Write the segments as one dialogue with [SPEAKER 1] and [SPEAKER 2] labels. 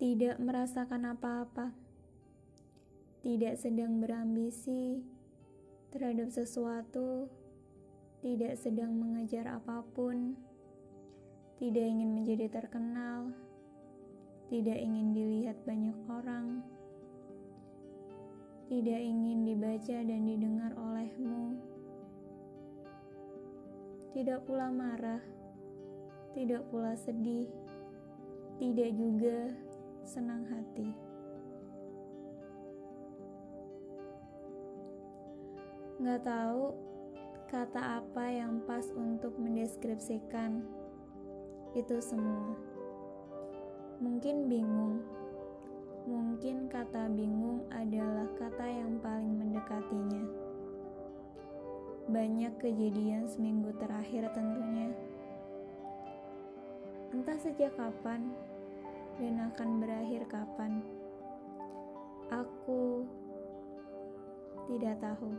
[SPEAKER 1] tidak merasakan apa-apa, tidak sedang berambisi terhadap sesuatu, tidak sedang mengejar apa pun, tidak ingin menjadi terkenal, tidak ingin dilihat banyak orang, tidak ingin dibaca dan didengar olehmu, tidak pula marah, tidak pula sedih, tidak juga senang hati. Gak tahu kata apa yang pas untuk mendeskripsikan itu semua. Mungkin bingung. Mungkin kata bingung adalah kata yang paling mendekatinya. Banyak kejadian seminggu terakhir tentunya. Entah sejak kapan dan akan berakhir kapan. Aku tidak tahu.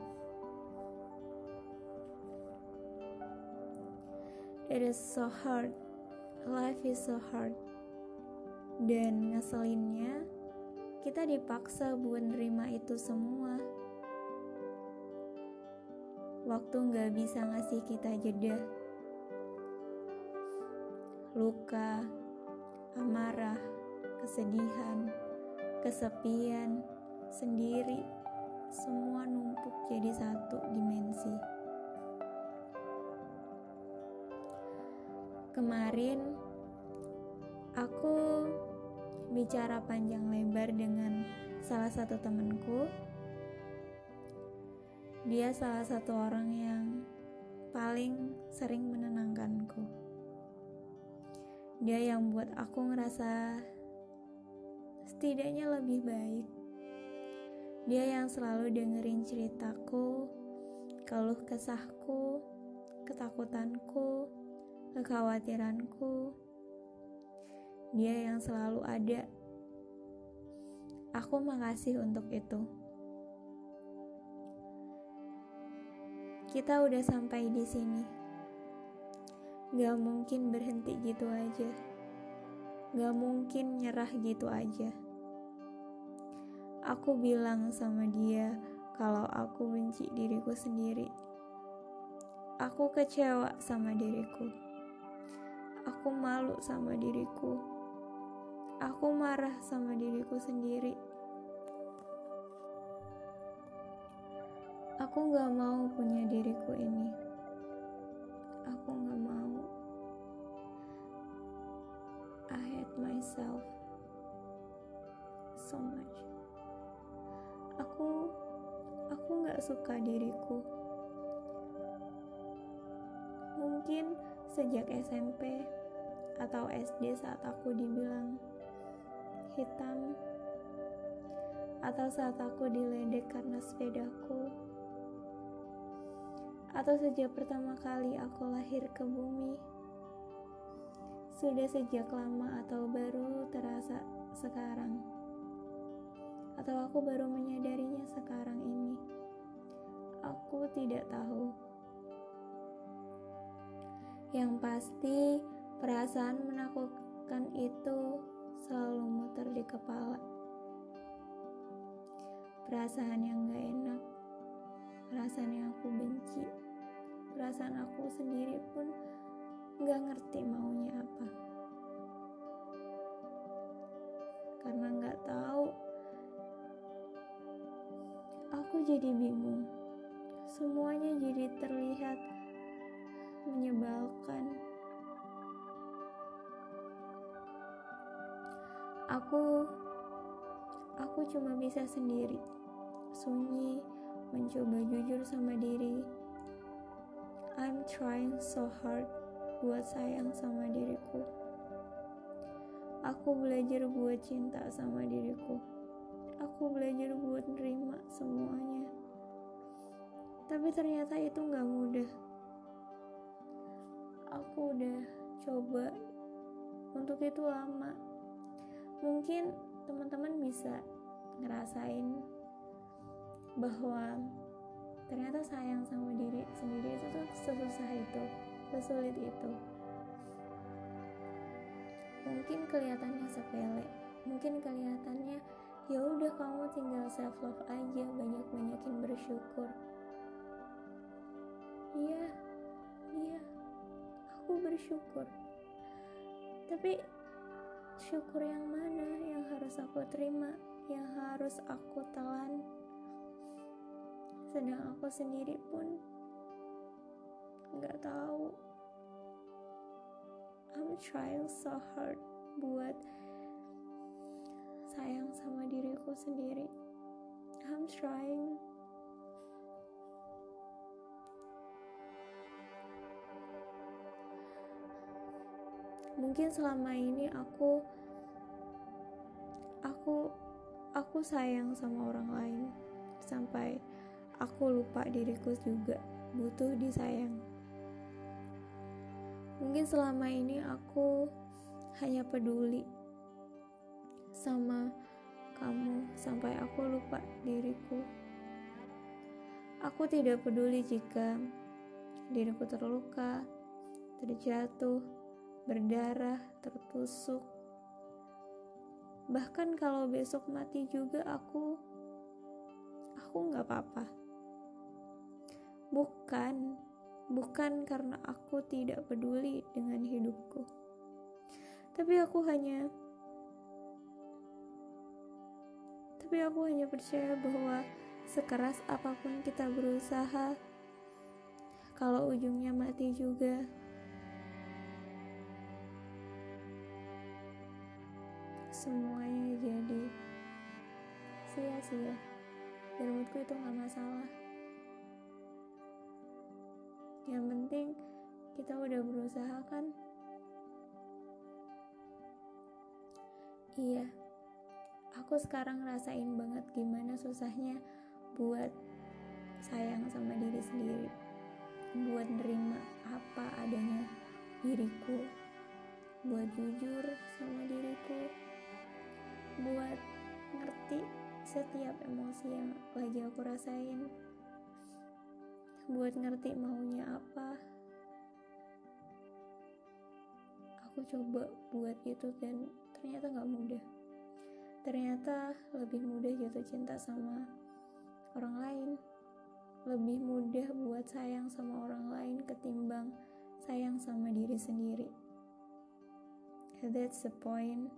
[SPEAKER 1] It is so hard. Life is so hard. Dan ngeselinnya, kita dipaksa buat nerima itu semua. Waktu nggak bisa ngasih kita jeda. Luka, amarah, kesedihan, kesepian, sendiri, semua numpuk jadi satu dimensi. Kemarin aku bicara panjang lebar dengan salah satu temanku. Dia salah satu orang yang paling sering menenangkanku. Dia yang buat aku ngerasa setidaknya lebih baik. Dia yang selalu dengerin ceritaku, keluh kesahku, ketakutanku, kekhawatiranku. Dia yang selalu ada. Aku makasih untuk itu. Kita udah sampai di sini. Gak mungkin berhenti gitu aja. Gak mungkin nyerah gitu aja. Aku bilang sama dia kalau aku benci diriku sendiri. Aku kecewa sama diriku. Aku malu sama diriku. Aku marah sama diriku sendiri. Aku gak mau punya diriku ini. Myself so much. Aku aku nggak suka diriku. Mungkin sejak SMP atau SD saat aku dibilang hitam atau saat aku diledek karena sepedaku atau sejak pertama kali aku lahir ke bumi sudah sejak lama atau baru terasa sekarang? Atau aku baru menyadarinya sekarang ini? Aku tidak tahu. Yang pasti, perasaan menakutkan itu selalu muter di kepala. Perasaan yang gak enak, perasaan yang aku benci, perasaan aku sendiri pun nggak ngerti maunya apa. Karena nggak tahu aku jadi bingung. Semuanya jadi terlihat menyebalkan. Aku aku cuma bisa sendiri sunyi mencoba jujur sama diri. I'm trying so hard buat sayang sama diriku. Aku belajar buat cinta sama diriku. Aku belajar buat nerima semuanya. Tapi ternyata itu gak mudah. Aku udah coba untuk itu lama. Mungkin teman-teman bisa ngerasain bahwa ternyata sayang sama diri sendiri sesulit itu. Mungkin kelihatannya sepele, mungkin kelihatannya ya udah kamu tinggal self love aja. Banyak banyakin bersyukur. Iya iya aku bersyukur. Tapi syukur yang mana yang harus aku terima yang harus aku telan? Sedang aku sendiri pun tahu. I'm trying so hard buat sayang sama diriku sendiri. I'm trying. Mungkin selama ini aku aku aku sayang sama orang lain. Sampai aku lupa diriku juga. Butuh disayang mungkin selama ini aku hanya peduli sama kamu sampai aku lupa diriku. Aku tidak peduli jika diriku terluka terjatuh berdarah tertusuk. Bahkan kalau besok mati juga aku aku nggak apa-apa. Bukan bukan karena aku tidak peduli dengan hidupku. Tapi aku hanya tapi aku hanya percaya bahwa sekeras apa pun kita berusaha kalau ujungnya mati juga. Semuanya jadi sia-sia. Dan menurutku itu nggak masalah yang penting kita udah berusaha kan? Iya aku sekarang rasain banget gimana susahnya buat sayang sama diri sendiri. Buat nerima apa adanya diriku. Buat jujur sama diriku. Buat ngerti setiap emosi yang lagi aku rasain buat ngerti maunya apa. Aku coba buat itu dan ternyata gak mudah. Ternyata lebih mudah jatuh cinta sama orang lain. Lebih mudah buat sayang sama orang lain ketimbang sayang sama diri sendiri. That's the point